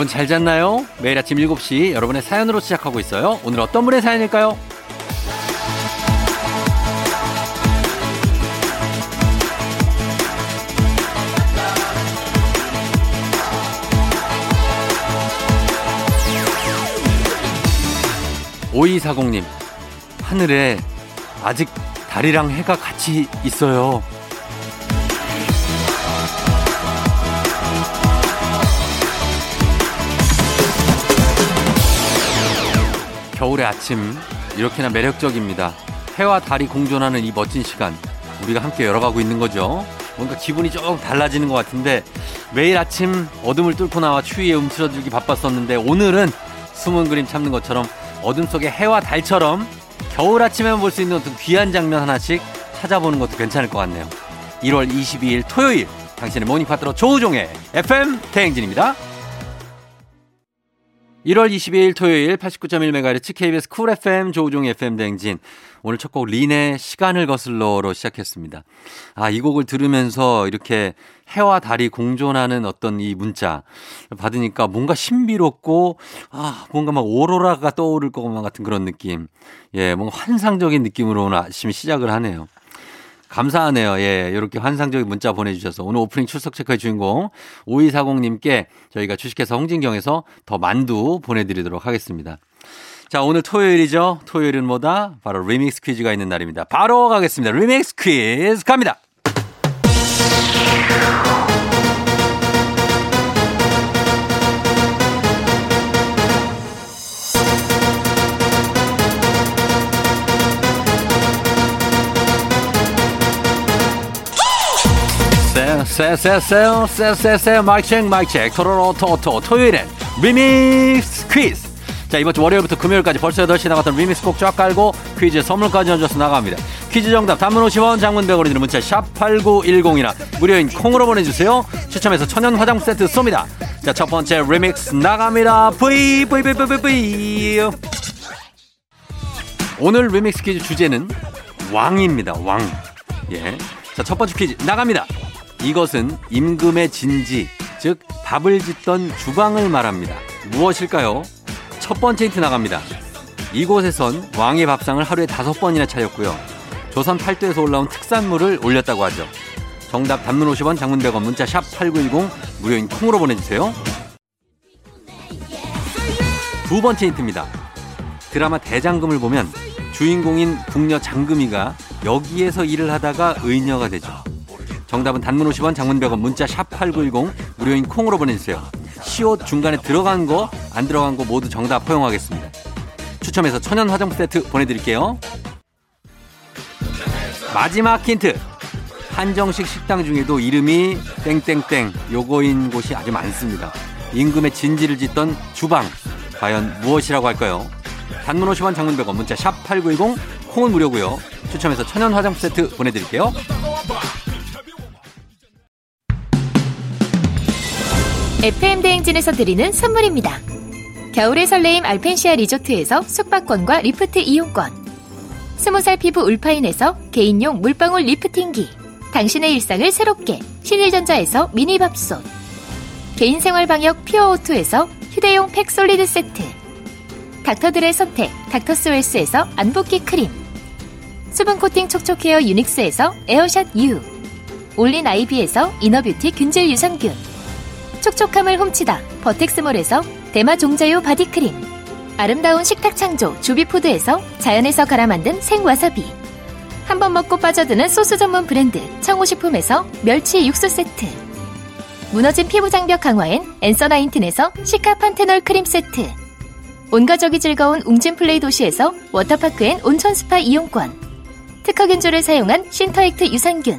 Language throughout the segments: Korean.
여러분 잘 잤나요? 매일 아침 7시 여러분의 사연으로 시작하고 있어요. 오늘 어떤 분의 사연일까요? 오이사공님 하늘에 아직 달이랑 해가 같이 있어요. 겨울의 아침 이렇게나 매력적입니다. 해와 달이 공존하는 이 멋진 시간 우리가 함께 열어가고 있는 거죠. 뭔가 기분이 조금 달라지는 것 같은데 매일 아침 어둠을 뚫고 나와 추위에 움츠러들기 바빴었는데 오늘은 숨은 그림 찾는 것처럼 어둠 속에 해와 달처럼 겨울 아침에만 볼 수 있는 어떤 귀한 장면 하나씩 찾아보는 것도 괜찮을 것 같네요. 1월 22일 토요일 당신의 모닝 파트너 조우종의 FM 대행진입니다. 1월 22일 토요일 89.1MHz KBS 쿨 FM 조우종 FM 대행진. 오늘 첫 곡 린의 시간을 거슬러로 시작했습니다. 아, 이 곡을 들으면서 이렇게 해와 달이 공존하는 어떤 이 문자 받으니까 뭔가 신비롭고 아, 뭔가 막 오로라가 떠오를 것만 같은 그런 느낌. 예, 뭔가 환상적인 느낌으로 오늘 아침 시작을 하네요. 감사하네요. 예, 이렇게 환상적인 문자 보내주셔서 오늘 오프닝 출석 체크의 주인공 5240님께 저희가 주식회사 홍진경에서 더 만두 보내드리도록 하겠습니다. 자, 오늘 토요일이죠. 토요일은 뭐다? 바로 리믹스 퀴즈가 있는 날입니다. 바로 가겠습니다. 리믹스 퀴즈 갑니다. 세세세요 세세세 마이크 마이크 토로로토토. 토요일엔 리믹스 퀴즈. 자 이번 주 월요일부터 금요일까지 벌써 8시 나갔던 리믹스 곡 쫙 깔고 퀴즈 선물까지 얹어서 나갑니다. 퀴즈 정답 단문 50원 장문 100원이 드는 문자 샵 8910이나 무료인 콩으로 보내주세요. 추첨해서 천연 화장품 세트 쏩니다. 자 첫 번째 리믹스 나갑니다. 브이 브이 브이 브이 브이. 오늘 리믹스 퀴즈 주제는 왕입니다 왕. 예. 자, 첫 번째 퀴즈 나갑니다. 이것은 임금의 진지, 즉 밥을 짓던 주방을 말합니다. 무엇일까요? 첫 번째 힌트 나갑니다. 이곳에선 왕의 밥상을 하루에 다섯 번이나 차렸고요. 조선 팔도에서 올라온 특산물을 올렸다고 하죠. 정답 단문 50원, 장문 100원, 문자 샵 8910 무료인 콩으로 보내주세요. 두 번째 힌트입니다. 드라마 대장금을 보면 주인공인 궁녀 장금이가 여기에서 일을 하다가 의녀가 되죠. 정답은 단문 50원, 장문 100원, 문자 샵 8910 무료인 콩으로 보내주세요. 시옷 중간에 들어간 거, 안 들어간 거 모두 정답 허용하겠습니다. 추첨해서 천연 화장품 세트 보내드릴게요. 마지막 힌트. 한정식 식당 중에도 이름이 땡땡땡 요거인 곳이 아주 많습니다. 임금의 진지를 짓던 주방. 과연 무엇이라고 할까요? 단문 50원 장문 100원 문자 샵 8910 콩은 무료고요. 추첨해서 천연 화장품 세트 보내드릴게요. FM 대행진에서 드리는 선물입니다. 겨울의 설레임 알펜시아 리조트에서 숙박권과 리프트 이용권. 스무 살 피부 울파인에서 개인용 물방울 리프팅기. 당신의 일상을 새롭게 신일전자에서 미니밥솥. 개인생활 방역 퓨어오투에서 휴대용 팩 솔리드 세트. 닥터들의 선택 닥터스웰스에서 안붓기 크림. 수분 코팅 촉촉 헤어 유닉스에서 에어샷 U. 올린 아이비에서 이너뷰티 균질 유산균. 촉촉함을 훔치다 버텍스몰에서 대마 종자유 바디크림 아름다운 식탁 창조 주비푸드에서 자연에서 갈아 만든 생와사비 한 번 먹고 빠져드는 소스 전문 브랜드 청호식품에서 멸치 육수 세트 무너진 피부 장벽 강화엔 엔서 나인틴에서 시카 판테놀 크림 세트 온가족이 즐거운 웅진 플레이 도시에서 워터파크 and 온천 스파 이용권 특허 균주를 사용한 신터액트 유산균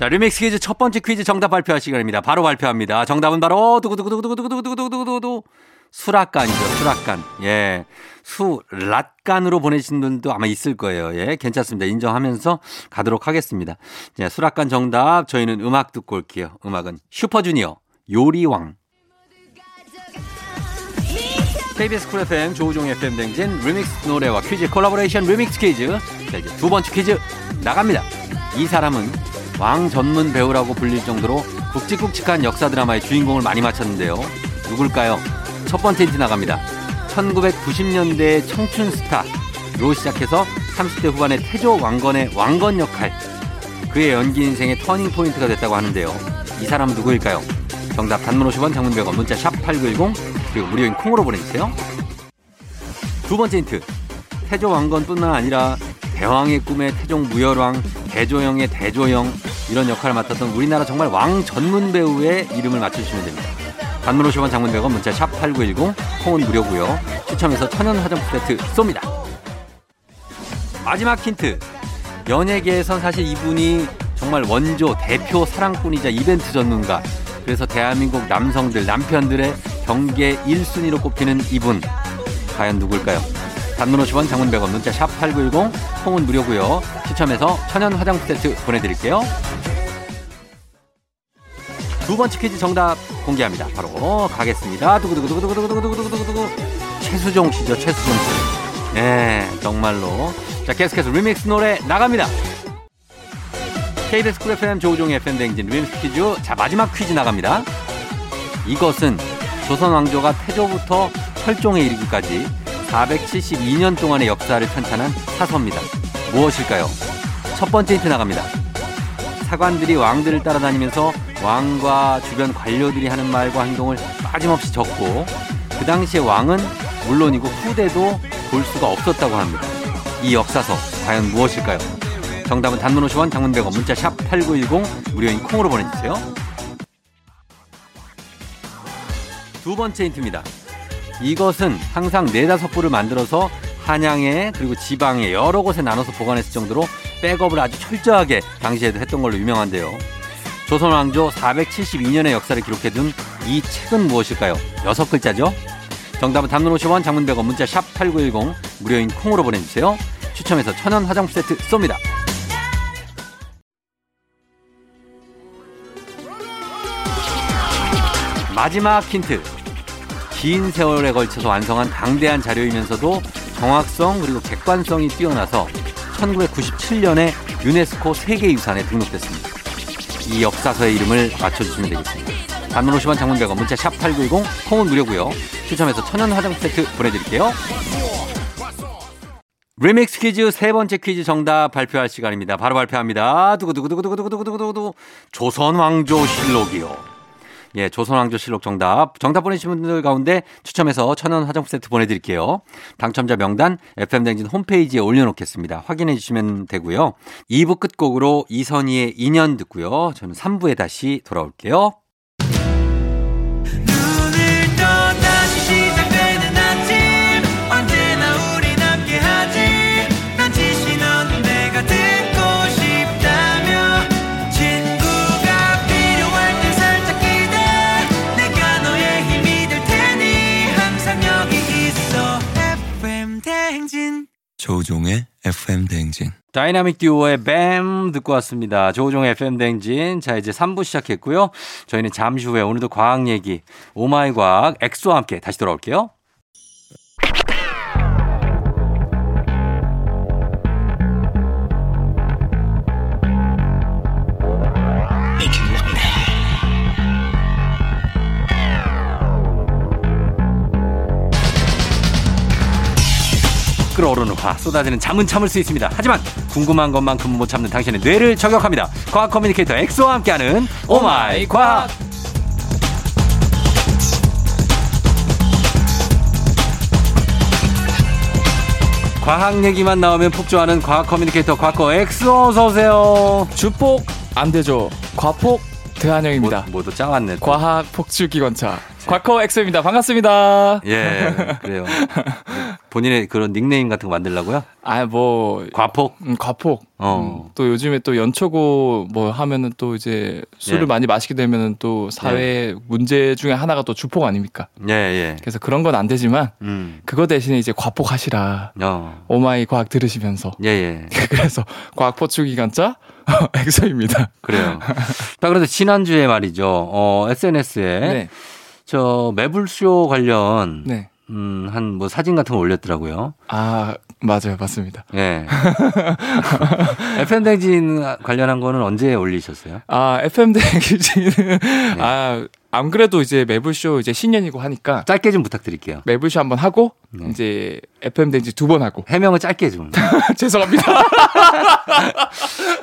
자, 리믹스 퀴즈 첫 번째 퀴즈 정답 발표할 시간입니다. 바로 발표합니다. 정답은 바로 두구두구두구두구두구두구두구두구 수라간이죠. 수라간. 예. 수락간으로 보내신 분도 아마 있을 거예요. 예. 괜찮습니다. 인정하면서 가도록 하겠습니다. 자, 수라간 정답 저희는 음악 듣고 올게요. 음악은 슈퍼주니어 요리왕. KBS 쿨 FM 조우종 FM 대행진 리믹스 노래와 퀴즈 콜라보레이션 리믹스 퀴즈. 자, 이제 두 번째 퀴즈 나갑니다. 이 사람은 왕 전문 배우라고 불릴 정도로 굵직굵직한 역사 드라마의 주인공을 많이 맡았는데요. 누굴까요? 첫 번째 힌트 나갑니다. 1990년대의 청춘 스타로 시작해서 30대 후반의 태조 왕건의 왕건 역할. 그의 연기 인생의 터닝 포인트가 됐다고 하는데요. 이 사람은 누구일까요? 정답 단문 50원 장문 100원 문자 샵 8910 그리고 무료인 콩으로 보내주세요. 두 번째 힌트. 태조 왕건뿐만 아니라 대왕의 꿈의 태종 무열왕, 대조영의 대조영 이런 역할을 맡았던 우리나라 정말 왕 전문 배우의 이름을 맞춰주시면 됩니다. 단문 50원 장문 100원 문자 샵 8910 콩은 무료고요. 추첨해서 천연 화장품 세트 쏩니다. 마지막 힌트. 연예계에선 사실 이분이 정말 원조 대표 사랑꾼이자 이벤트 전문가. 그래서 대한민국 남성들 남편들의 경계 1순위로 꼽히는 이분. 과연 누굴까요? 단문 50원 장문 100원 문자 샵 8910 콩은 무료고요. 추첨해서 천연 화장품 세트 보내드릴게요. 두 번째 퀴즈 정답 공개합니다. 바로 가겠습니다. 두구두구두구두구두구두구두구두구두구 최수종 씨죠. 최수종 씨. 네, 정말로. 자, 계속해서 리믹스 노래 나갑니다. KBS 쿨 FM 조우종 FM 대행진 리믹스 퀴즈. 자, 마지막 퀴즈 나갑니다. 이것은 조선 왕조가 태조부터 철종에 이르기까지 472년 동안의 역사를 탄탄한 사서입니다. 무엇일까요? 첫 번째 힌트 나갑니다. 사관들이 왕들을 따라다니면서 왕과 주변 관료들이 하는 말과 행동을 빠짐없이 적고 그 당시에 왕은 물론이고 후대도 볼 수가 없었다고 합니다. 이 역사서 과연 무엇일까요? 정답은 단문 50원, 장문 100원, 문자 샵 8910 무료인 콩으로 보내주세요. 두 번째 힌트입니다. 이것은 항상 네다섯 부를 만들어서 한양에 그리고 지방에 여러 곳에 나눠서 보관했을 정도로 백업을 아주 철저하게 당시에도 했던 걸로 유명한데요. 조선 왕조 472년의 역사를 기록해둔 이 책은 무엇일까요? 여섯 글자죠? 정답은 담론 50원, 장문 100원, 문자 샵 8910, 무료인 콩으로 보내주세요. 추첨해서 천연 화장품 세트 쏩니다. 마지막 힌트. 긴 세월에 걸쳐서 완성한 방대한 자료이면서도 정확성 그리고 객관성이 뛰어나서 1997년에 유네스코 세계유산에 등록됐습니다. 이 역사서의 이름을 맞춰주시면 되겠습니다. 단문 50원 장문 100원 문자 샵 8910 콩은 무료고요. 추첨해서 천연 화장품 세트 보내드릴게요. 리믹스 퀴즈 세 번째 퀴즈 정답 발표할 시간입니다. 바로 발표합니다. 두구두구두구두구두구두구두구 조선 왕조 실록이요. 예, 조선왕조실록 정답. 정답 보내주신 분들 가운데 추첨해서 천원 화장품 세트 보내드릴게요. 당첨자 명단 FM댕진 홈페이지에 올려놓겠습니다. 확인해 주시면 되고요. 2부 끝곡으로 이선희의 인연 듣고요. 저는 3부에 다시 돌아올게요. 조우종의 FM 대행진. 다이나믹 듀오의 뱀 듣고 왔습니다. 조우종의 FM 대행진. 자, 이제 3부 시작했고요. 저희는 잠시 후에 오늘도 과학 얘기, 오마이 과학, 엑소와 함께 다시 돌아올게요. 아, 쏟아지는 잠은 참을 수 있습니다. 하지만 궁금한 것만큼 못 참는 당신의 뇌를 저격합니다. 과학 communicator 엑소와 함께하는 Oh my 과학. 과학 얘기만 나오면 폭주하는 과학 communicator 과커 엑소 어서 오세요. 주폭 안 되죠. 과폭 대한영입니다. 뭐, 모두 짱았네. 과학 폭주 기관차. 과커 엑소입니다. 반갑습니다. 예, 그래요. 본인의 그런 닉네임 같은 거 만들라고요? 아 뭐 과폭. 음, 과폭. 어. 음, 또 요즘에 또 연초고 뭐 하면은 또 이제 술을 예. 많이 마시게 되면은 또 사회 문제 중에 하나가 또 주폭 아닙니까? 예, 예. 그래서 그런 건 안 되지만 음. 그거 대신에 이제 과폭 하시라. 어. Oh my 과학 들으시면서 예, 예. 그래서 과학 폭주 기관차 엑소입니다. 그래요. 자, 그래서 지난주에 말이죠. 어, SNS에 네. 저 매불쇼 관련 네. 음, 한 뭐 사진 같은 거 올렸더라고요. 아 맞아요, 맞습니다. 예. FM 댕진 관련한 거는 언제 올리셨어요? 아 FM 대기지는 네. 아 안 그래도 이제 매불쇼 이제 신년이고 하니까 짧게 좀 부탁드릴게요. 매불쇼 한번 하고 네. 이제 FM 대기 두번 하고 해명을 짧게 좀. 죄송합니다.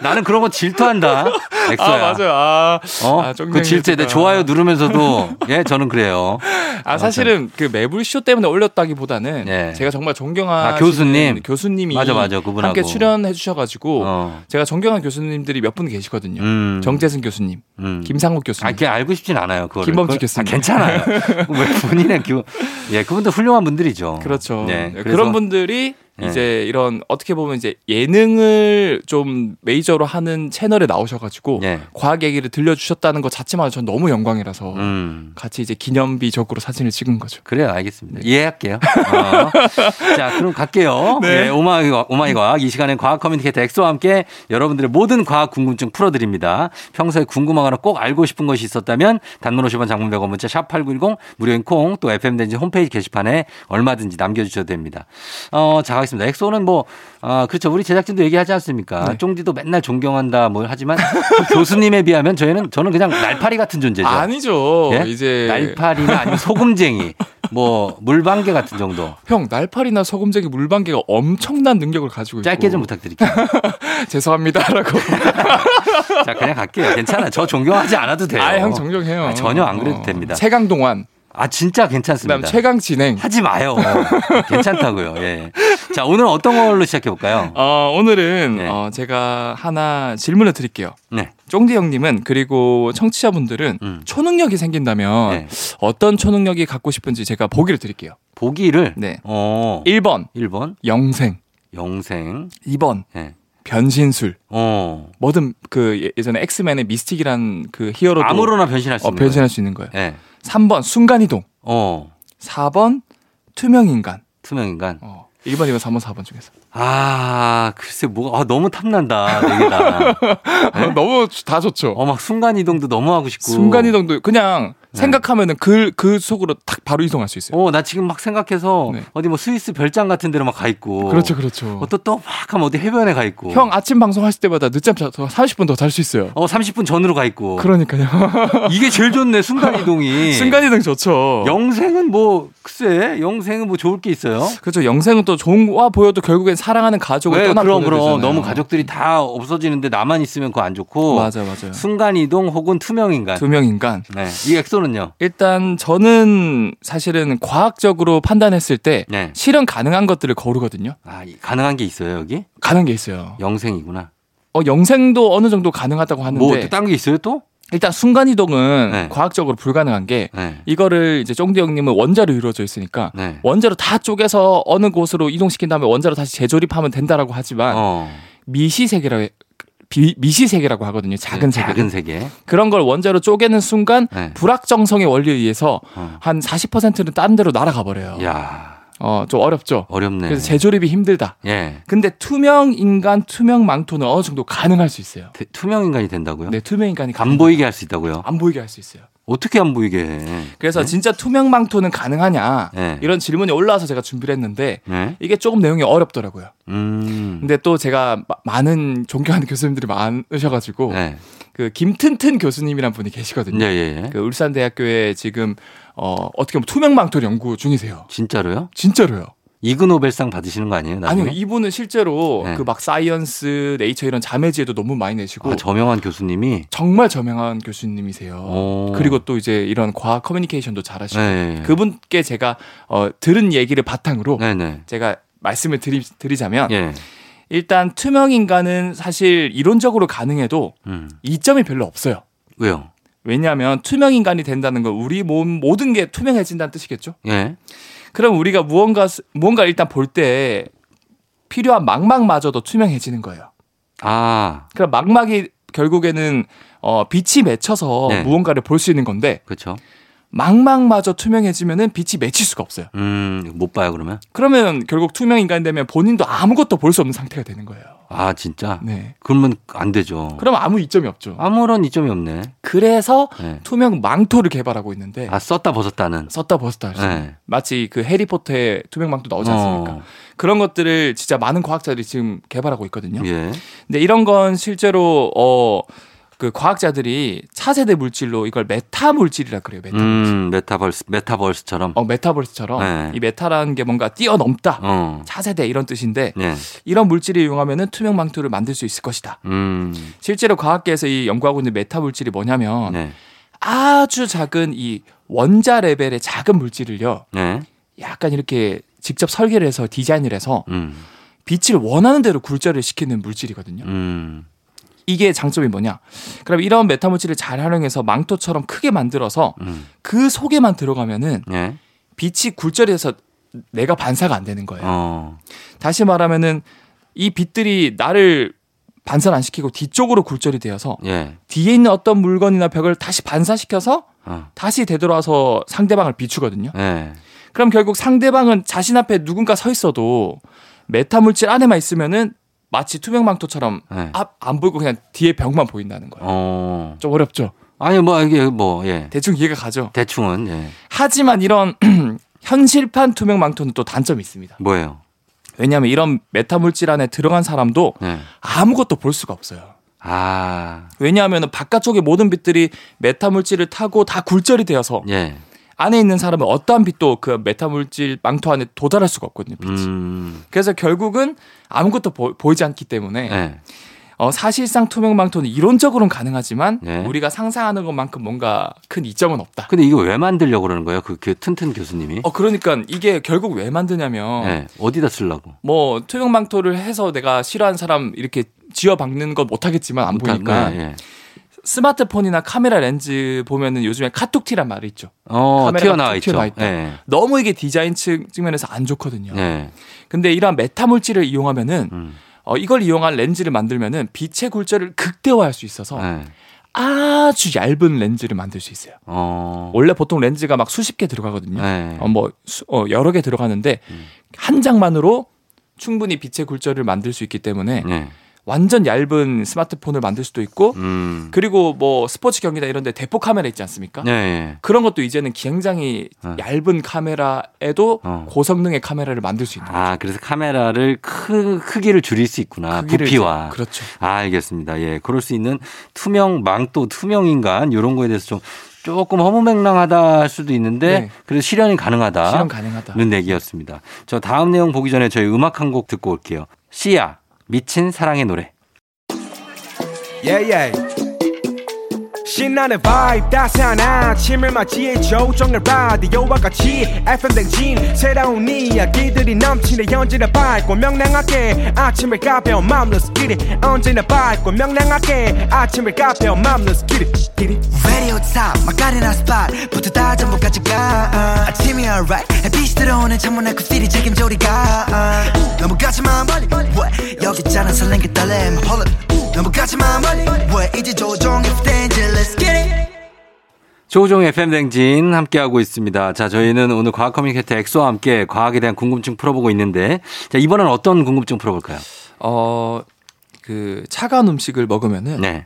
나는 그런 거 질투한다. 엑소야. 아 맞아요. 아, 어? 아, 그 질투에 내. 좋아요 누르면서도 예, 저는 그래요. 아 사실은 그 매불쇼 때문에 올렸다기보다는 네. 제가 정말 존경하는 아, 교수님. 교수님이 맞아, 맞아. 그분하고. 함께 출연해 주셔가지고 어. 제가 존경하는 교수님들이 몇 분 계시거든요. 음. 정재승 교수님, 음. 김상국 교수님. 아, 그게 알고 싶진 않아요. 그거 김범수 교수님. 괜찮아요. 왜 본인의 교, 예, 그분도 훌륭한 분들이죠. 그렇죠. 네, 네, 그런 분들이 네. 이제 이런 어떻게 보면 이제 예능을 좀 메이저로 하는 채널에 나오셔가지고 예. 과학 얘기를 들려주셨다는 것 자체만 전 너무 영광이라서 음. 같이 이제 기념비적으로 사진을 찍은 거죠. 그래요, 알겠습니다. 이해할게요. 어. 자, 그럼 갈게요. 네. 예, Oh my, 과- Oh my 과학. 이 시간엔 과학 communicator 엑소와 함께 여러분들의 모든 과학 궁금증 풀어드립니다. 평소에 궁금하거나 꼭 알고 싶은 것이 있었다면 단문 50원 장문 100원 문자 샵 8910 무료인 콩 또 FM대행진 홈페이지 게시판에 얼마든지 남겨주셔도 됩니다. 어, 자, 가겠습니다. 엑소는 뭐, 아, 그렇죠. 우리 제작진도 얘기하지 않습니까? 네. 쫑디도 맨날 존경한다 뭐 하지만 그 교수님에 비하면 저희는, 저는 그냥 날파리 같은 존재죠. 아니죠. 예? 이제 날파리나 아니면 소금쟁이, 뭐 물방개 같은 정도. 형 날파리나 소금쟁이 물방개가 엄청난 능력을 가지고 있고 짧게 좀 부탁드릴게요. 죄송합니다라고. 자, 그냥 갈게요. 괜찮아. 저 존경하지 않아도 돼요. 아형 정정해요. 아, 전혀 안 그래도 됩니다. 최강동환, 아, 진짜 그다음 괜찮습니다. 최강 진행. 하지 마요. 괜찮다고요. 예. 자, 오늘 어떤 걸로 시작해 볼까요? 어, 오늘은 네. 어, 제가 하나 질문을 드릴게요. 네. 쫑디 형님은 그리고 청취자분들은 음. 초능력이 생긴다면 네. 어떤 초능력이 갖고 싶은지 제가 보기를 드릴게요. 보기를 네. 어. 1번 1번 영생, 영생. 2번 예. 변신술. 어. 뭐든 그 예- 예전에 엑스맨의 미스틱이란 그 히어로도 아무로나 변신할 수 어, 있는 변신할 수 있는 거예요. 거예요. 예. 3번 순간이동, 어. 4번 투명인간. 투명 인간. 어, 1번, 2번, 3번, 4번 중에서. 아, 글쎄 뭐가 아, 너무 탐난다. 되게 다. 네? 너무 다 좋죠. 어, 막 순간 이동도 너무 하고 싶고. 순간이동도 그냥 네. 생각하면은 그, 그 속으로 딱 바로 이동할 수 있어요. 어, 나 지금 막 생각해서 네. 어디 뭐 스위스 별장 같은 데로 막 가 있고. 그렇죠, 그렇죠. 어, 또또막 하면 어디 해변에 가 있고. 형 아침 방송 하실 때마다 늦잠 자 30분 더 잘 수 있어요. 어, 30분 전으로 가 있고. 그러니까요. 이게 제일 좋네, 순간 이동이. 순간이동 좋죠. 영생은 뭐 글쎄, 영생은 뭐 좋을 게 있어요? 그렇죠. 영생은 또 좋은 와 보여도 결국엔 사랑하는 가족을 왜 떠나 그럼 그럼 되잖아요. 너무 가족들이 다 없어지는데 나만 있으면 그거 안 좋고. 맞아 맞아요. 순간 이동 혹은 투명 인간. 두명 인간. 네. 이 엑소는 요. 일단 저는 사실은 과학적으로 판단했을 때 네. 실현 가능한 것들을 거르거든요. 아, 이- 가능한 게 있어요, 여기? 가능한 게 있어요. 영생이구나. 어 영생도 어느 정도 가능하다고 하는데 뭐 딴 게 있어요, 또? 일단 순간 이동은 네. 과학적으로 불가능한 게 네. 이거를 이제 쫑디 형님은 원자로 이루어져 있으니까 네. 원자로 다 쪼개서 어느 곳으로 이동시킨 다음에 원자로 다시 재조립하면 된다라고 하지만 어. 미시 세계라고 비- 미시세계라고 하거든요. 작은 네, 세계. 작은 세계. 그런 걸 원자로 쪼개는 순간 네. 불확정성의 원리에 의해서 어. 한 40%는 다른 데로 날아가 버려요. 야 어, 좀 어렵죠. 어렵네. 그래서 재조립이 힘들다. 예. 근데 투명 인간, 투명 망토는 어느 정도 가능할 수 있어요. 대- 투명 인간이 된다고요? 네, 투명 인간이 안 가능- 보이게 할 수 있다고요? 안 보이게 할 수 있어요. 어떻게 안 보이게 해? 그래서 진짜 투명 망토는 가능하냐 네. 이런 질문이 올라와서 제가 준비를 했는데 네? 이게 조금 내용이 어렵더라고요. 음. 근데 또 제가 마- 많은 존경하는 교수님들이 많으셔가지고 네. 그 김튼튼 교수님이란 분이 계시거든요. 예, 예, 예. 그 울산대학교에 지금 어 어떻게 보면 투명 망토 연구 중이세요. 진짜로요? 진짜로요. 이그노벨상 받으시는 거 아니에요? 나중에? 아니요, 이분은 실제로 네. 그막 사이언스, 네이처 이런 자매지에도 논문 많이 내시고 아, 저명한 교수님이. 정말 저명한 교수님이세요. 오. 그리고 또 이제 이런 과학 커뮤니케이션도 잘하시고 네. 그분께 제가 어 들은 얘기를 바탕으로 네네. 제가 말씀을 드리, 드리자면 예. 일단 투명 인간은 사실 이론적으로 가능해도 음. 이점이 별로 없어요. 왜요? 왜냐하면 투명 인간이 된다는 건 우리 몸 모든 게 투명해진다는 뜻이겠죠. 예. 그럼 우리가 무언가 무언가 일단 볼 때 필요한 망막마저도 투명해지는 거예요. 아, 그럼 망막이 결국에는 어 빛이 맺혀서 네. 무언가를 볼 수 있는 건데 그렇죠. 망막마저 투명해지면은 빛이 맺힐 수가 없어요. 음, 못 봐요 그러면? 그러면 결국 투명 인간이 되면 본인도 아무것도 볼 수 없는 상태가 되는 거예요. 아, 진짜? 네. 그러면 안 되죠. 그럼 아무 이점이 없죠. 아무런 이점이 없네. 그래서 네. 투명 망토를 개발하고 있는데 아, 썼다 벗었다는. 썼다 벗었다 네. 마치 그 해리포터의 투명 망토 나오지 않습니까? 어, 그런 것들을 진짜 많은 과학자들이 지금 개발하고 있거든요. 예. 근데 이런 건 실제로 어 그 과학자들이 차세대 물질로 이걸 메타 물질이라 그래요. 메타. 음, 메타버스, 메타버스처럼. 어 메타버스처럼 네. 이 메타라는 게 뭔가 뛰어넘다. 어. 차세대 이런 뜻인데 예. 이런 물질을 이용하면은 투명 망토를 만들 수 있을 것이다. 음. 실제로 과학계에서 이 연구하고 있는 메타 물질이 뭐냐면 네. 아주 작은 이 원자 레벨의 작은 물질을요. 네. 약간 이렇게 직접 설계를 해서 디자인을 해서 음. 빛을 원하는 대로 굴절을 시키는 물질이거든요. 음. 이게 장점이 뭐냐? 그럼 이런 메타 물질을 잘 활용해서 망토처럼 크게 만들어서 음. 그 속에만 들어가면은 예. 빛이 굴절해서 내가 반사가 안 되는 거예요. 어. 다시 말하면은 이 빛들이 나를 반사를 안 시키고 뒤쪽으로 굴절이 되어서 예. 뒤에 있는 어떤 물건이나 벽을 다시 반사시켜서 어. 다시 되돌아서 상대방을 비추거든요. 예. 그럼 결국 상대방은 자신 앞에 누군가 서 있어도 메타 물질 안에만 있으면은 마치 투명 망토처럼 예. 앞안 보이고 그냥 뒤에 벽만 보인다는 거예요. 어. 좀 어렵죠. 아니 뭐 이게 뭐 예. 대충 이해가 가죠. 대충은 예. 하지만 이런 현실판 투명 망토는 또 단점이 있습니다. 뭐예요? 왜냐하면 이런 메타 물질 안에 들어간 사람도 예. 아무것도 볼 수가 없어요. 아. 왜냐하면 바깥쪽의 모든 빛들이 메타 물질을 타고 다 굴절이 되어서 예. 안에 있는 사람은 어떠한 빛도 그 메타 물질 망토 안에 도달할 수가 없거든요. 빛이. 음. 그래서 결국은 아무것도 보, 이지 않기 때문에 예. 어, 사실상 투명 망토는 이론적으로는 가능하지만 네. 우리가 상상하는 것만큼 뭔가 큰 이점은 없다. 근데 이거 왜 만들려고 그러는 거예요? 그, 그 튼튼 교수님이? 어 그러니까 이게 결국 왜 만드냐면 예. 어디다 쓰려고? 뭐 투명 망토를 해서 내가 싫어하는 사람 이렇게 쥐어박는 건 못하겠지만 안 보니까 예, 예. 스마트폰이나 카메라 렌즈 보면은 요즘에 카툭튀란 말이 있죠. 어, 튀어나와 툭 있죠. 튀어나와 있다. 예. 너무 이게 디자인 측- 측면에서 안 좋거든요. 예. 근데 이러한 메타 물질을 이용하면은 음. 어, 이걸 이용한 렌즈를 만들면은 빛의 굴절을 극대화할 수 있어서 예. 아주 얇은 렌즈를 만들 수 있어요. 어. 원래 보통 렌즈가 막 수십 개 들어가거든요. 예. 어, 뭐 수- 어, 여러 개 들어가는데 음. 한 장만으로 충분히 빛의 굴절을 만들 수 있기 때문에 예. 완전 얇은 스마트폰을 만들 수도 있고 음. 그리고 뭐 스포츠 경기나 이런 데 대포 카메라 있지 않습니까? 예, 예. 그런 것도 이제는 굉장히 어. 얇은 카메라에도 어. 고성능의 카메라를 만들 수 있는 아, 그래서 카메라를 크, 크기를 줄일 수 있구나. 부피와. 그렇죠. 아, 알겠습니다. 예. 그럴 수 있는 투명 망토, 투명 인간 이런 거에 대해서 좀 조금 허무맹랑하다 할 수도 있는데 네. 그래도 실현이 가능하다. 실현 가능하다. 는 얘기였습니다. 저 다음 내용 보기 전에 저희 음악 한 곡 듣고 올게요. 씨야 미친 사랑의 노래. yeah, yeah. 신나는 vibe 따스한 아침을 맞이해 조정을 라디오와 같이 FM 댕진 새로운 이야기들이 넘치네 언제나 밝고 명랑하게 아침을 가벼운 마음 Let's get it 언제나 밝고 명랑하게 아침을 가벼운 마음 Let's get it, get it. Radio top 마카레나 스팟 부터 다 전부까지 가. 아침이 alright 햇빛이 들어오는 창문 앞 커피를 책임져 우리가. 너무 가지마 멀리 왜 여기 있잖아 설렌 게 떨림. Hold up 너무 가지마 멀리 왜 이제 조종의 댄지 Let's get it 조종 FM 댕진 함께하고 있습니다. 자, 저희는 오늘 과학 커뮤니케이터 엑소와 함께 과학에 대한 궁금증 풀어보고 있는데, 자, 이번엔 어떤 궁금증 풀어볼까요? 어, 그 차가운 음식을 먹으면은 네.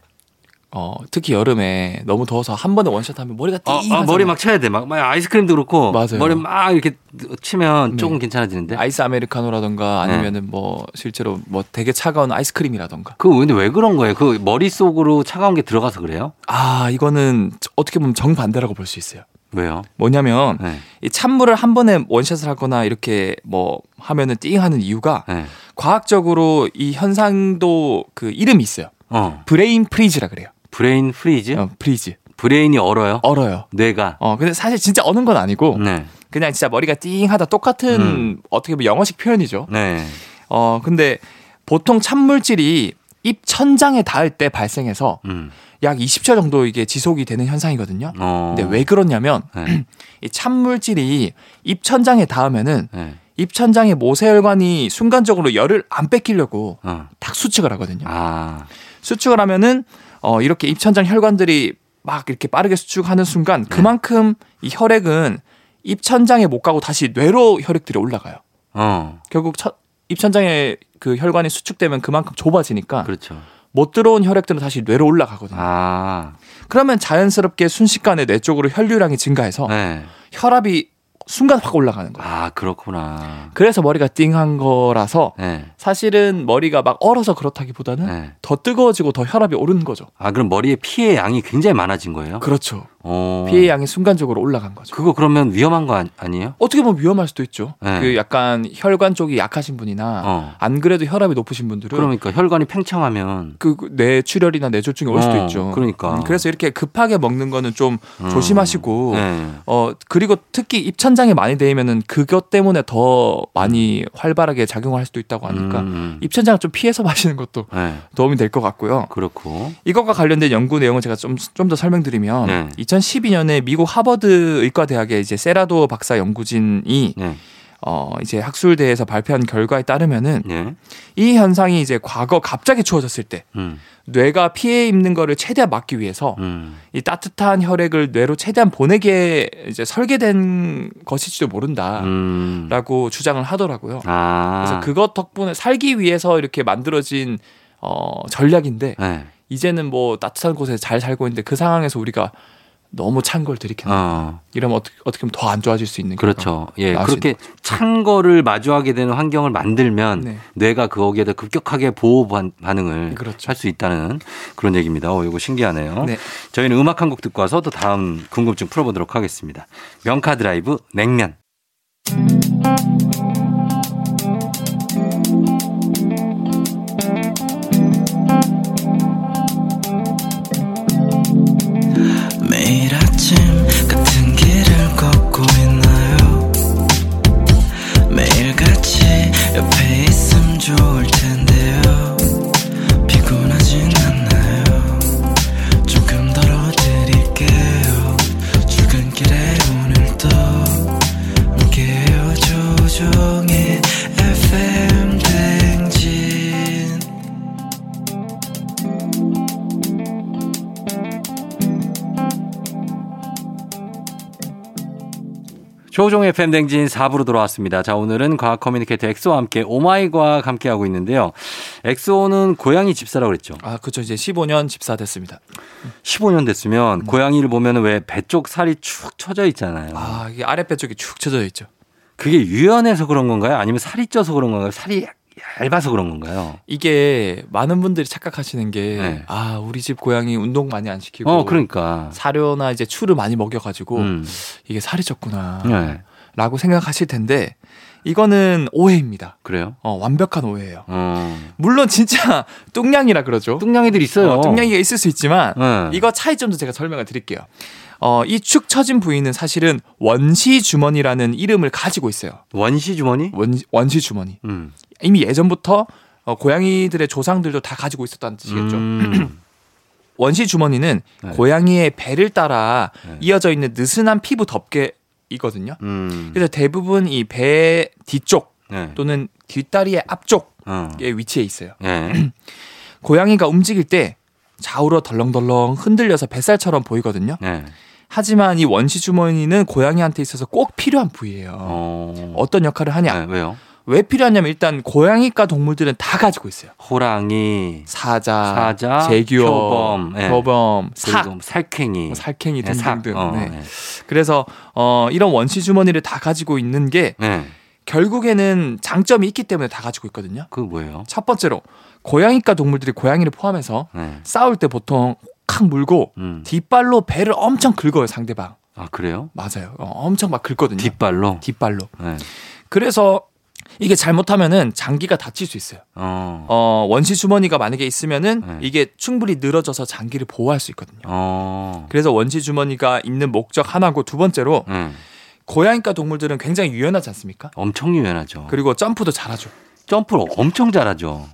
어, 특히 여름에 너무 더워서 한 번에 원샷 하면 머리가 어, 띵 아, 머리 막 쳐야 돼. 막, 막 아이스크림도 그렇고. 맞아요. 머리 막 이렇게 치면 네. 조금 괜찮아지는데. 아이스 아메리카노라던가 네. 아니면은 뭐 실제로 뭐 되게 차가운 아이스크림이라던가 그 근데 왜 그런 거예요? 그 머릿속으로 차가운 게 들어가서 그래요? 아 이거는 어떻게 보면 정반대라고 볼 수 있어요. 왜요? 뭐냐면 네. 이 찬물을 한 번에 원샷을 하거나 이렇게 뭐 하면은 띵 하는 이유가 네. 과학적으로 이 현상도 그 이름이 있어요. 어. Brain freeze라 그래요. Brain freeze? 어, freeze. Brain이 얼어요? 얼어요. 뇌가. 어 근데 사실 진짜 어는 건 아니고 네. 그냥 진짜 머리가 띵하다 똑같은 음. 어떻게 보면 영어식 표현이죠. 네. 어 근데 보통 찬물질이 입 천장에 닿을 때 발생해서 음. 약 20초 정도 이게 지속이 되는 현상이거든요. 어. 근데 왜 그러냐면 네. 이 찬물질이 입 천장에 닿으면은 네. 입 천장의 모세혈관이 순간적으로 열을 안 뺏기려고 어. 딱 수축을 하거든요. 아. 수축을 하면은 어 이렇게 입천장 혈관들이 막 이렇게 빠르게 수축하는 순간 그만큼 이 혈액은 입천장에 못 가고 다시 뇌로 혈액들이 올라가요. 어. 결국 첫 입천장에 그 혈관이 수축되면 그만큼 좁아지니까 그렇죠. 못 들어온 혈액들은 다시 뇌로 올라가거든요. 아. 그러면 자연스럽게 순식간에 뇌 쪽으로 혈류량이 증가해서 네. 혈압이 순간 확 올라가는 거예요. 아, 그렇구나. 그래서 머리가 띵한 거라서 네. 사실은 머리가 막 얼어서 그렇다기보다는 네. 더 뜨거워지고 더 혈압이 오르는 거죠. 아, 그럼 머리에 피의 양이 굉장히 많아진 거예요? 그렇죠. 어. 피해 양이 순간적으로 올라간 거죠. 그거 그러면 위험한 거 아니, 아니 에요? 어떻게 보면 위험할 수도 있죠. 네. 그 약간 혈관 쪽이 약하신 분이나 어. 안 그래도 혈압이 높으신 분들은 그러니까 혈관이 팽창하면 그 뇌출혈이나 뇌졸중이 올 수도 어, 있죠. 그러니까. 음, 그래서 이렇게 급하게 먹는 거는 좀 음. 조심하시고 네. 어 그리고 특히 입천장에 많이 대이면은 그것 때문에 더 많이 활발하게 작용할 수도 있다고 하니까 음. 입천장을 좀 피해서 마시는 것도 네. 도움이 될 것 같고요. 그렇고. 이것과 관련된 연구 내용을 제가 좀 좀 더 설명드리면 네. 2012년에 미국 하버드 의과대학의 이제 세라도 박사 연구진이 네. 어 이제 학술대에서 발표한 결과에 따르면은 네. 이 현상이 이제 과거 갑자기 추워졌을 때 음. 뇌가 피해 입는 거를 최대한 막기 위해서 음. 이 따뜻한 혈액을 뇌로 최대한 보내게 이제 설계된 것일지도 모른다라고 음. 주장을 하더라고요. 아. 그래서 그것 덕분에 살기 위해서 이렇게 만들어진 어 전략인데 네. 이제는 뭐 따뜻한 곳에 잘 살고 있는데 그 상황에서 우리가 너무 찬 걸 들이켰나 어. 이러면 어떻게 어떻게 보면 더 안 좋아질 수 있는 그렇죠. 예. 그렇게 찬 거를 마주하게 되는 환경을 만들면 네. 뇌가 거기에다 급격하게 보호 반- 반응을 그렇죠. 할수 있다는 그런 얘기입니다. 어, 이거 신기하네요. 네. 저희는 음악 한 곡 듣고 와서 또 다음 궁금증 풀어보도록 하겠습니다. 명카 드라이브 냉면. 조우종의 FM 대행진 4부로 돌아왔습니다. 자, 오늘은 과학 communicator 엑소와 함께 oh my 과학 함께하고 있는데요. 엑소는 고양이 집사라고 그랬죠. 아 그렇죠 이제 15년 집사 됐습니다. 15년 됐으면 고양이를 보면 왜 배 쪽 살이 축 처져 있잖아요. 아 이게 아랫배 쪽이 축 처져 있죠. 그게 유연해서 그런 건가요? 아니면 살이 쪄서 그런 건가요? 살이 얇아서 그런 건가요? 이게 많은 분들이 착각하시는 게 네. 아 우리 집 고양이 운동 많이 안 시키고 어, 그러니까. 사료나 이제 츄르를 많이 먹여가지고 음. 이게 살이 쪘구나 네. 라고 생각하실 텐데 이거는 오해입니다. 그래요? 어, 완벽한 오해예요. 어. 물론 진짜 뚱냥이라 그러죠. 뚱냥이들 있어요. 어, 뚱냥이가 있을 수 있지만 네. 이거 차이점도 제가 설명을 드릴게요. 어, 이 축 처진 부위는 사실은 원시 주머니라는 이름을 가지고 있어요. 원시 주머니? 원, 원시 주머니. 음. 이미 예전부터 어, 고양이들의 조상들도 다 가지고 있었다는 뜻이겠죠. 음. 원시 주머니는 네. 고양이의 배를 따라 네. 이어져 있는 느슨한 피부 덮개이거든요. 음. 그래서 대부분 이 배 뒤쪽 네. 또는 뒷다리의 앞쪽에 어. 위치해 있어요. 네. 고양이가 움직일 때 좌우로 덜렁덜렁 흔들려서 뱃살처럼 보이거든요. 네. 하지만 이 원시 주머니는 고양이한테 있어서 꼭 필요한 부위예요. 어. 어. 떤 역할을 하냐? 네, 왜요? 왜 필요하냐면 일단 고양이과 동물들은 다 가지고 있어요. 호랑이, 사자, 사자, 제규어, 표범, 예. 표범, 삭, 그리고 살쾡이, 뭐 살쾡이 네, 삭. 등등등. 어, 네. 네. 그래서 어, 이런 원시 주머니를 다 가지고 있는 게 네. 결국에는 장점이 있기 때문에 다 가지고 있거든요. 그거 뭐예요? 첫 번째로 고양이과 동물들이 고양이를 포함해서 네. 싸울 때 보통 칵 물고 음. 뒷발로 배를 엄청 긁어요 상대방. 아 그래요? 맞아요. 어, 엄청 막 긁거든요. 뒷발로. 뒷발로. 네. 그래서 이게 잘못하면은 장기가 다칠 수 있어요. 어. 어, 원시 주머니가 만약에 있으면은 네. 이게 충분히 늘어져서 장기를 보호할 수 있거든요. 어. 그래서 원시 주머니가 있는 목적 하나고 두 번째로 네. 고양이과 동물들은 굉장히 유연하지 않습니까? 엄청 유연하죠. 그리고 점프도 잘하죠. 점프를 엄청 잘하죠.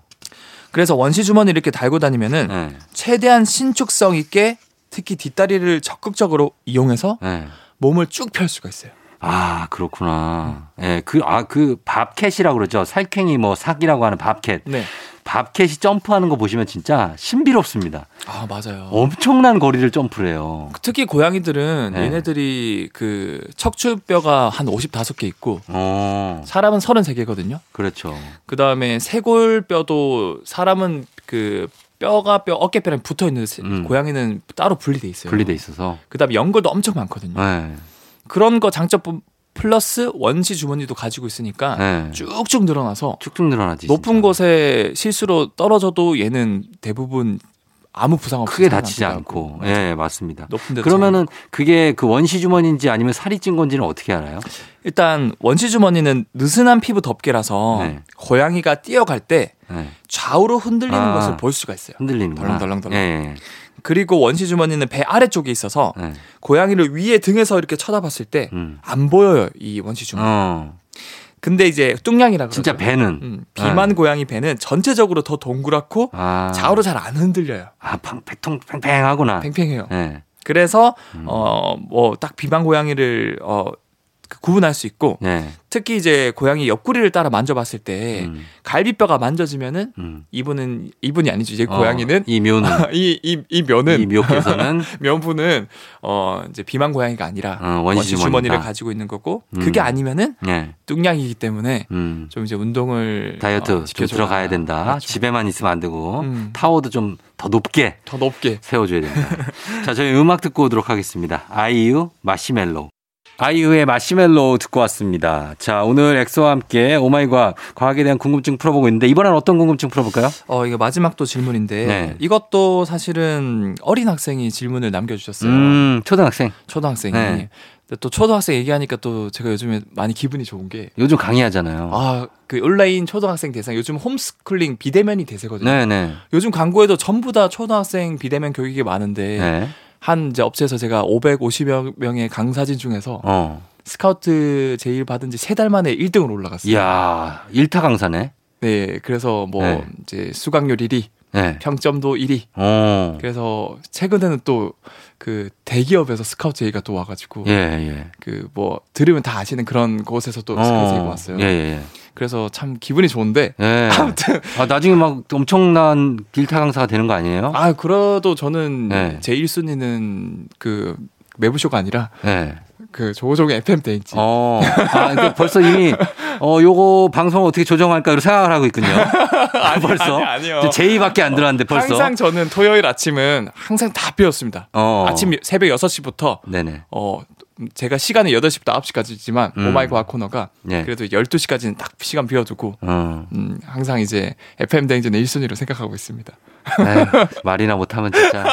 그래서 원시 주머니 이렇게 달고 다니면은 네. 최대한 신축성 있게 특히 뒷다리를 적극적으로 이용해서 네. 몸을 쭉 펼 수가 있어요. 아, 그렇구나. 예, 그, 아, 그 밥캣이라고 그러죠. 살쾡이 뭐 사기라고 하는 밥캣. 네. 밥캣이 점프하는 거 보시면 진짜 신비롭습니다. 아 맞아요. 엄청난 거리를 점프를 해요. 특히 고양이들은 네. 얘네들이 그 척추뼈가 한 55개 있고 어, 사람은 33개거든요. 그렇죠. 그다음에 쇄골뼈도 사람은 그 뼈가 뼈 어깨뼈랑 붙어 있는데 음. 고양이는 따로 분리돼 있어요. 분리돼 있어서. 그다음에 연골도 엄청 많거든요. 네. 그런 거 장점 플러스 원시 주머니도 가지고 있으니까 네. 쭉쭉 늘어나서 쭉쭉 늘어나지. 높은 진짜. 곳에 실수로 떨어져도 얘는 대부분 아무 부상 없이 크게 다치지 않고. 예, 맞습니다. 높은 데 그러면은 그게 그 원시 주머니인지 아니면 살이 찐 건지는 어떻게 알아요? 일단 원시 주머니는 느슨한 피부 덮개라서 네. 고양이가 뛰어갈 때 네. 좌우로 흔들리는 아. 것을 볼 수가 있어요. 흔들리는구나. 덜렁덜렁덜렁. 예, 그리고 원시 주머니는 배 아래쪽에 있어서 예. 예. 고양이를 위에 등에서 이렇게 쳐다봤을 때안 음. 보여요 이 원시 주머니. 어. 근데 이제 뚱냥이라 그러죠. 진짜 배는 음, 비만 고양이 배는 전체적으로 더 동그랗고 아. 좌우로 잘 안 흔들려요. 아, 팡, 배통 팽팽하구나. 팽팽해요. 예. 그래서 음. 어뭐 딱 비만 고양이를 어그 구분할 수 있고 예. 특히 이제 고양이 옆구리를 따라 만져봤을 때 음. 갈비뼈가 만져지면은 음. 이분은 이분이 아니죠 이제 어, 고양이는 이 묘는 이이이 면은 이 묘께서는 면부는 어 이제 비만 고양이가 아니라 어, 원시. 주머니를 가지고 있는 거고 그게 음. 아니면은 예. 뚱냥이기 때문에 음. 좀 이제 운동을 다이어트 어, 좀 지켜줘야. 들어가야 된다. 그렇죠. 집에만 있으면 안 되고 음. 타워도 좀 더 높게 더 높게 세워줘야 된다. 자, 저희 음악 듣고 오도록 하겠습니다. 아이유 마시멜로. 아이유의 마시멜로 듣고 왔습니다. 자, 오늘 엑소와 함께 오마이과 과학에 대한 궁금증 풀어보고 있는데 이번엔 어떤 궁금증 풀어볼까요? 어 이거 마지막도 질문인데 네. 이것도 사실은 어린 학생이 질문을 남겨주셨어요 음, 초등학생. 초등학생이 네. 또 초등학생 얘기하니까 또 제가 요즘에 많이 기분이 좋은 게 요즘 강의하잖아요. 아, 그 온라인 초등학생 대상 요즘 홈스쿨링 비대면이 대세거든요. 네네. 요즘 광고에도 전부 다 초등학생 비대면 교육이 많은데 네. 한 이제 업체에서 제가 550여 명의 강사진 중에서 어. 스카우트 제일 받은 지 세 달 만에 1등으로 올라갔어요. 이야, 일타 강사네. 네, 그래서 뭐 네. 이제 수강률 1위, 네. 평점도 1위. 어. 그래서 최근에는 또 그 대기업에서 스카우트 제의가 또 와가지고 예, 예. 그뭐 들으면 다 아시는 그런 곳에서 또 스카우트 제의가 왔어요. 예, 예. 그래서 참 기분이 좋은데 예. 아무튼 아, 나중에 막 엄청난 일타 강사가 되는 거 아니에요? 아 그래도 저는 네. 제 1순위는 그 매부쇼가 아니라 네. 그 조종의 FM 대행지. 어, 아, 그러니까 벌써 이미, 어, 요거 방송 어떻게 조정할까, 이런 생각을 하고 있군요. 벌써. 아니, 아니요. 제의밖에 안 들어왔는데 벌써. 항상 저는 토요일 아침은 항상 다 비었습니다. 어. 아침 새벽 6시부터 네네. 어 제가 시간은 8시부터 9시까지지만 음. 오마이 과학 코너가 네. 그래도 12시까지는 딱 시간 비워두고 어. 음, 항상 이제 FM 대행진의 1순위로 생각하고 있습니다. 에휴, 말이나 못하면 진짜.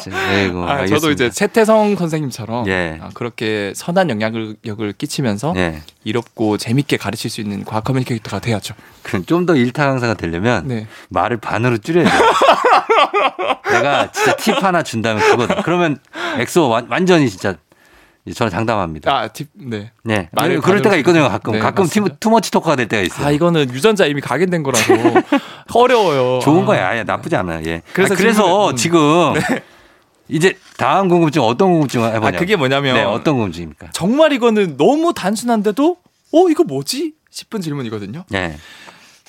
진짜, 에이구, 아. 저도 이제 최태성 선생님처럼 예. 아, 그렇게 선한 영향력을 끼치면서 예. 이롭고 재밌게 가르칠 수 있는 과학 communicator가 돼야죠. 그럼 좀 더 일타 강사가 되려면 네. 말을 반으로 줄여야 돼. 내가 진짜 팁 하나 준다면 그거다. 그러면 엑소 완, 완전히 진짜 저는 장담합니다. 아, 팁, 네. 네. 말을 그럴 때가 있거든요, 가끔. 네, 가끔 팀, 맞습니다. 투머치 토크가 될 때가 있어요. 아, 이거는 유전자 이미 각인된 거라서 어려워요. 좋은 아. 거야. 아예 나쁘지 않아요. 예. 그래서 그래서, 그래서 음. 지금 이제 다음 궁금증 어떤 궁금증 해보냐. 아, 그게 뭐냐면 네, 어떤 궁금증입니까? 정말 이거는 너무 단순한데도 어, 이거 뭐지? 싶은 질문이거든요. 네.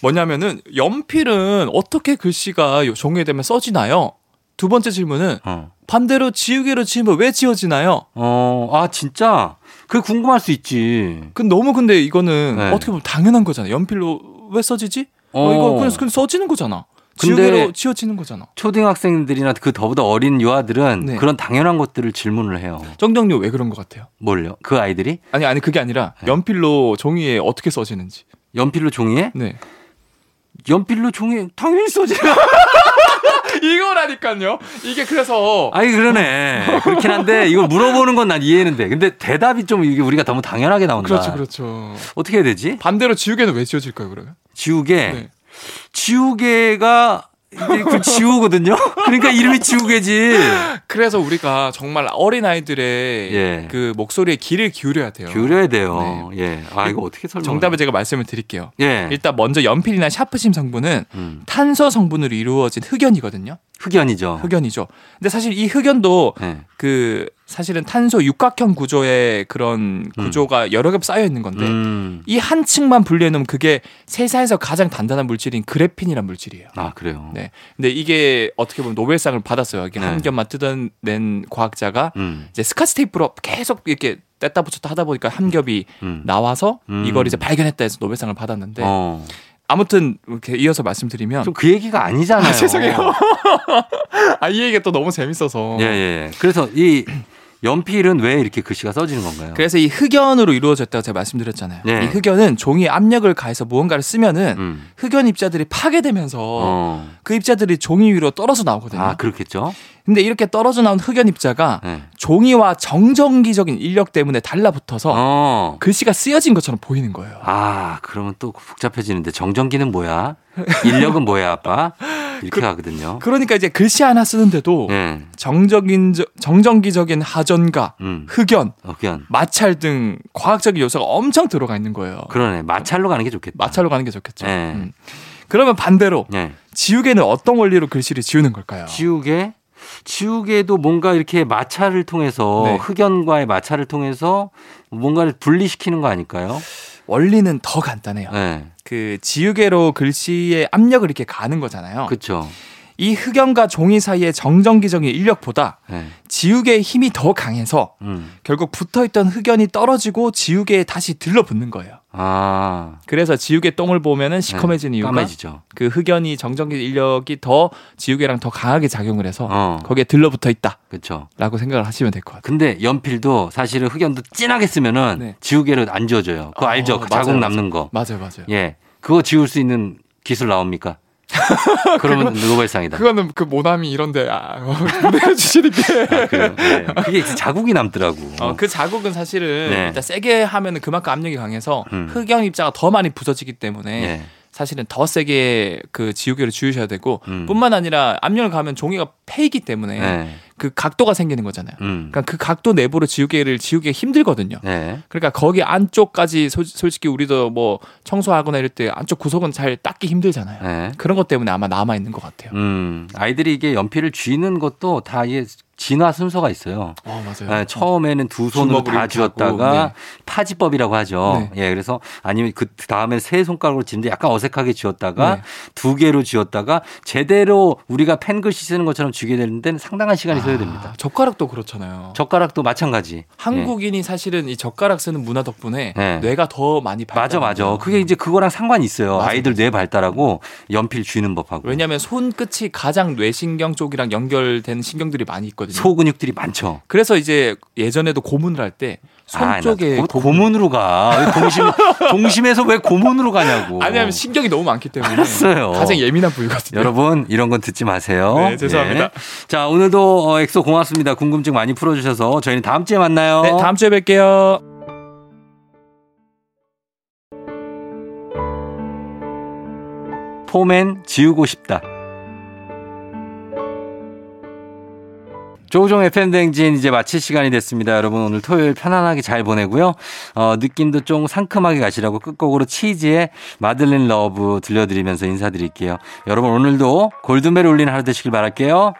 뭐냐면은 연필은 어떻게 글씨가 요- 종이에 되면 써지나요? 두 번째 질문은 어. 반대로 지우개로 지우면 왜 지워지나요? 어, 아, 진짜? 그게 궁금할 수 있지. 그 너무 근데 이거는 네. 어떻게 보면 당연한 거잖아요. 연필로 왜 써지지? 어, 어. 이거 그냥, 그냥 써지는 거잖아. 지우개로 지워지는 거잖아. 초등학생들이나 그 더보다 어린 유아들은 네. 그런 당연한 것들을 질문을 해요. 정정료 왜 그런 것 같아요? 뭘요? 그 아이들이? 아니 아니 그게 아니라 네. 연필로 종이에 어떻게 써지는지. 연필로 종이에? 네. 연필로 종이에 당연히 써지. 이거라니까요. 이게 그래서 아니, 그러네. 그렇긴 한데, 이걸 물어보는 건 난 이해는 돼. 근데 대답이 좀 이게 우리가 너무 당연하게 나온다. 그렇죠 그렇죠. 어떻게 해야 되지? 반대로 지우개는 왜 지워질까요 그러면? 지우개. 네. 지우개가 그 지우거든요. 그러니까 이름이 지우개지. 그래서 우리가 정말 어린 아이들의 예. 그 목소리에 귀를 기울여야 돼요. 기울여야 돼요. 예. 아 이거 어떻게 설명? 정답을 제가 말씀을 드릴게요. 예. 일단 먼저 연필이나 샤프심 성분은 음. 탄소 성분으로 이루어진 흑연이거든요. 흑연이죠. 흑연이죠. 근데 사실 이 흑연도 예. 그 사실은 탄소 육각형 구조의 그런 구조가 여러 개 쌓여 있는 건데 음. 이한 층만 분리해 놓으면 그게 세상에서 가장 단단한 물질인 그래핀이란 물질이에요. 아 그래요. 네. 근데 이게 어떻게 보면 노벨상을 받았어요. 이게 네. 한 겹만 뜯어낸 과학자가 음. 이제 스카치 테이프로 계속 이렇게 뗐다 붙였다 하다 보니까 한 겹이 음. 나와서 음. 이걸 이제 발견했다 해서 노벨상을 받았는데 어. 아무튼 이렇게 이어서 말씀드리면 좀 그 얘기가 아니잖아요. 아, 죄송해요. 아, 이 얘기가 또 너무 재밌어서. 예, 예. 그래서 이 연필은 왜 이렇게 글씨가 써지는 건가요? 그래서 이 흑연으로 이루어졌다고 제가 말씀드렸잖아요. 네. 이 흑연은 종이에 압력을 가해서 무언가를 쓰면은 음. 흑연 입자들이 파괴되면서 어. 그 입자들이 종이 위로 떨어져 나오거든요. 아, 그렇겠죠? 근데 이렇게 떨어져 나온 흑연 입자가 네. 종이와 정전기적인 인력 때문에 달라붙어서 어. 글씨가 쓰여진 것처럼 보이는 거예요. 아, 그러면 또 복잡해지는데 정전기는 뭐야? 인력은 뭐야, 아빠? 이렇게 가거든요. 그러니까 이제 글씨 하나 쓰는데도 예. 정적인 정전기적인 하전과 음. 흑연, 흑연. 마찰 등 과학적인 요소가 엄청 들어가 있는 거예요. 그러네. 마찰로 가는 게 좋겠다. 마찰로 가는 게 좋겠죠. 네. 음. 그러면 반대로 예. 지우개는 어떤 원리로 글씨를 지우는 걸까요? 지우개? 지우개도 뭔가 이렇게 마찰을 통해서 네. 흑연과의 마찰을 통해서 뭔가를 분리시키는 거 아닐까요? 원리는 더 간단해요. 네. 그 지우개로 글씨에 압력을 이렇게 가는 거잖아요. 그렇죠. 이 흑연과 종이 사이의 정전기적인 인력보다 네. 지우개의 힘이 더 강해서 음. 결국 붙어있던 흑연이 떨어지고 지우개에 다시 들러붙는 거예요. 아. 그래서 지우개 똥을 보면은 시커매지는 네. 이유가 까매지죠. 그 흑연이 정전기 인력이 더 지우개랑 더 강하게 작용을 해서 어. 거기에 들러붙어 있다라고 그렇죠. 생각을 하시면 될 것 같아요. 근데 연필도 사실은 흑연도 진하게 쓰면은 네. 지우개로 안 지워져요. 그거 어, 알죠? 그 맞아요, 자국 맞아요. 남는 거. 맞아요, 맞아요. 예. 그거 지울 수 있는 기술 나옵니까? 그러면 노벨 상이다. 그거는 그 모남이 이런데 아, 보내주시는 게. 아, 그래요? 네. 그게 자국이 남더라고. 어, 그 자국은 사실은 네. 일단 세게 하면은 그만큼 압력이 강해서 음. 흑연 입자가 더 많이 부서지기 때문에 예. 사실은 더 세게 그 지우개를 지우셔야 되고 음. 뿐만 아니라 압력을 가면 종이가 패이기 때문에 네. 그 각도가 생기는 거잖아요. 음. 그러니까 그 각도 내부로 지우개를 지우기가 힘들거든요. 네. 그러니까 거기 안쪽까지 소- 솔직히 우리도 뭐 청소하거나 이럴 때 안쪽 구석은 잘 닦기 힘들잖아요. 네. 그런 것 때문에 아마 남아 있는 것 같아요. 음, 아이들이 이게 연필을 쥐는 것도 다 이게 진화 순서가 있어요. 어 맞아요. 네, 처음에는 두 손으로 다 쥐었다가 네. 파지법이라고 하죠. 예, 그래서 아니면 그 다음에 세 손가락으로 쥐는데 약간 어색하게 쥐었다가 네. 두 개로 쥐었다가 제대로 우리가 펜글씨 쓰는 것처럼 쥐게 되는 데는 상당한 시간이 소요 됩니다. 아, 젓가락도 그렇잖아요. 젓가락도 마찬가지. 한국인이 사실은 이 젓가락 쓰는 문화 덕분에 네. 뇌가 더 많이 발달. 맞아, 맞아. 그게 이제 그거랑 상관이 있어요. 맞아, 아이들 뇌 발달하고 연필 쥐는 법하고. 왜냐하면 손끝이 가장 뇌신경 쪽이랑 연결된 신경들이 많이 있거든요. 소근육들이 많죠. 그래서 이제 예전에도 고문을 할 때 손 아, 나 쪽에 고, 고문으로 가. 왜 동심, 동심에서 왜 고문으로 가냐고. 아니면 신경이 너무 많기 때문에 알았어요. 가장 예민한 부위거든요. 여러분 이런 건 듣지 마세요. 네, 죄송합니다. 자 오늘도 어, 엑소 고맙습니다. 궁금증 많이 풀어주셔서 저희는 다음 주에 만나요. 네, 다음 주에 뵐게요. 포맨 지우고 싶다. 조우종 FM 대행진 이제 마칠 시간이 됐습니다. 여러분 오늘 토요일 편안하게 잘 보내고요. 어, 느낌도 좀 상큼하게 가시라고 끝곡으로 치즈의 마들린 러브 들려드리면서 인사드릴게요. 여러분 오늘도 골든벨 울리는 하루 되시길 바랄게요.